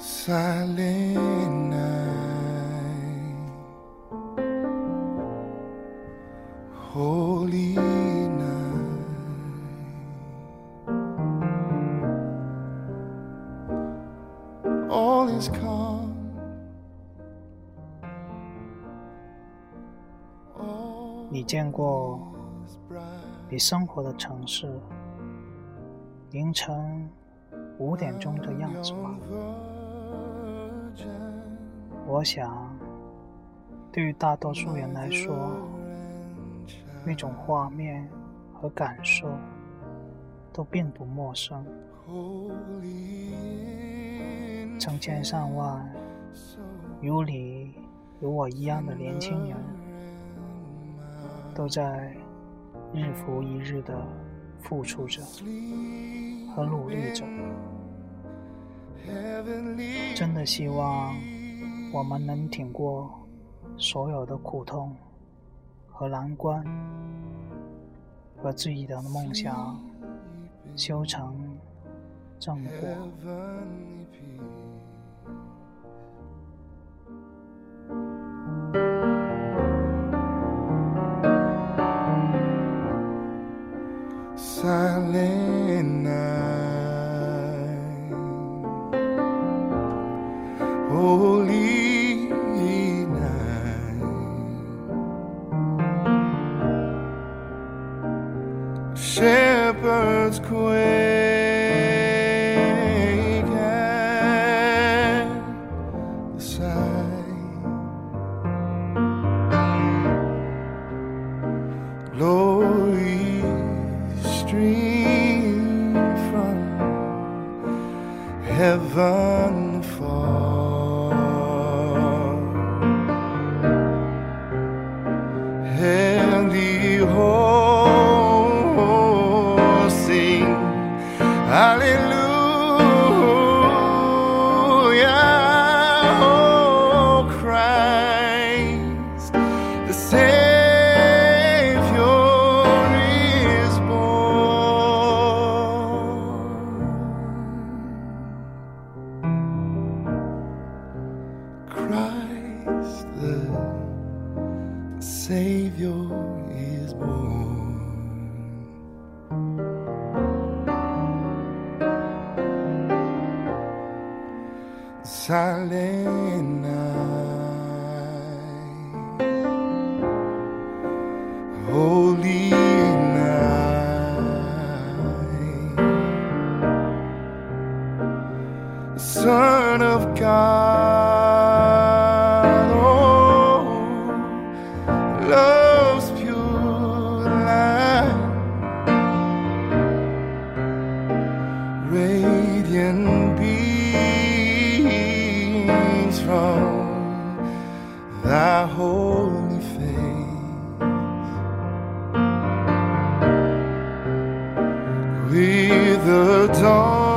silent night, holy night. All is calm. All 你见过 is bright. 比生活的城市凌晨五点钟的样子吗？我想，对于大多数人来说，那种画面和感受都并不陌生。成千上万有你有我一样的年轻人，都在日复一日的付出着和努力着。真的希望我们能挺过所有的苦痛和难关，把自己的梦想修成正果。Holy night. Shepherds quake at the sight. Glory stream from heaven The sing Hallelujah, oh Christ, the Savior is born. Christ, the Savior is born. Silent night, holy night, Son of God. With the dawn.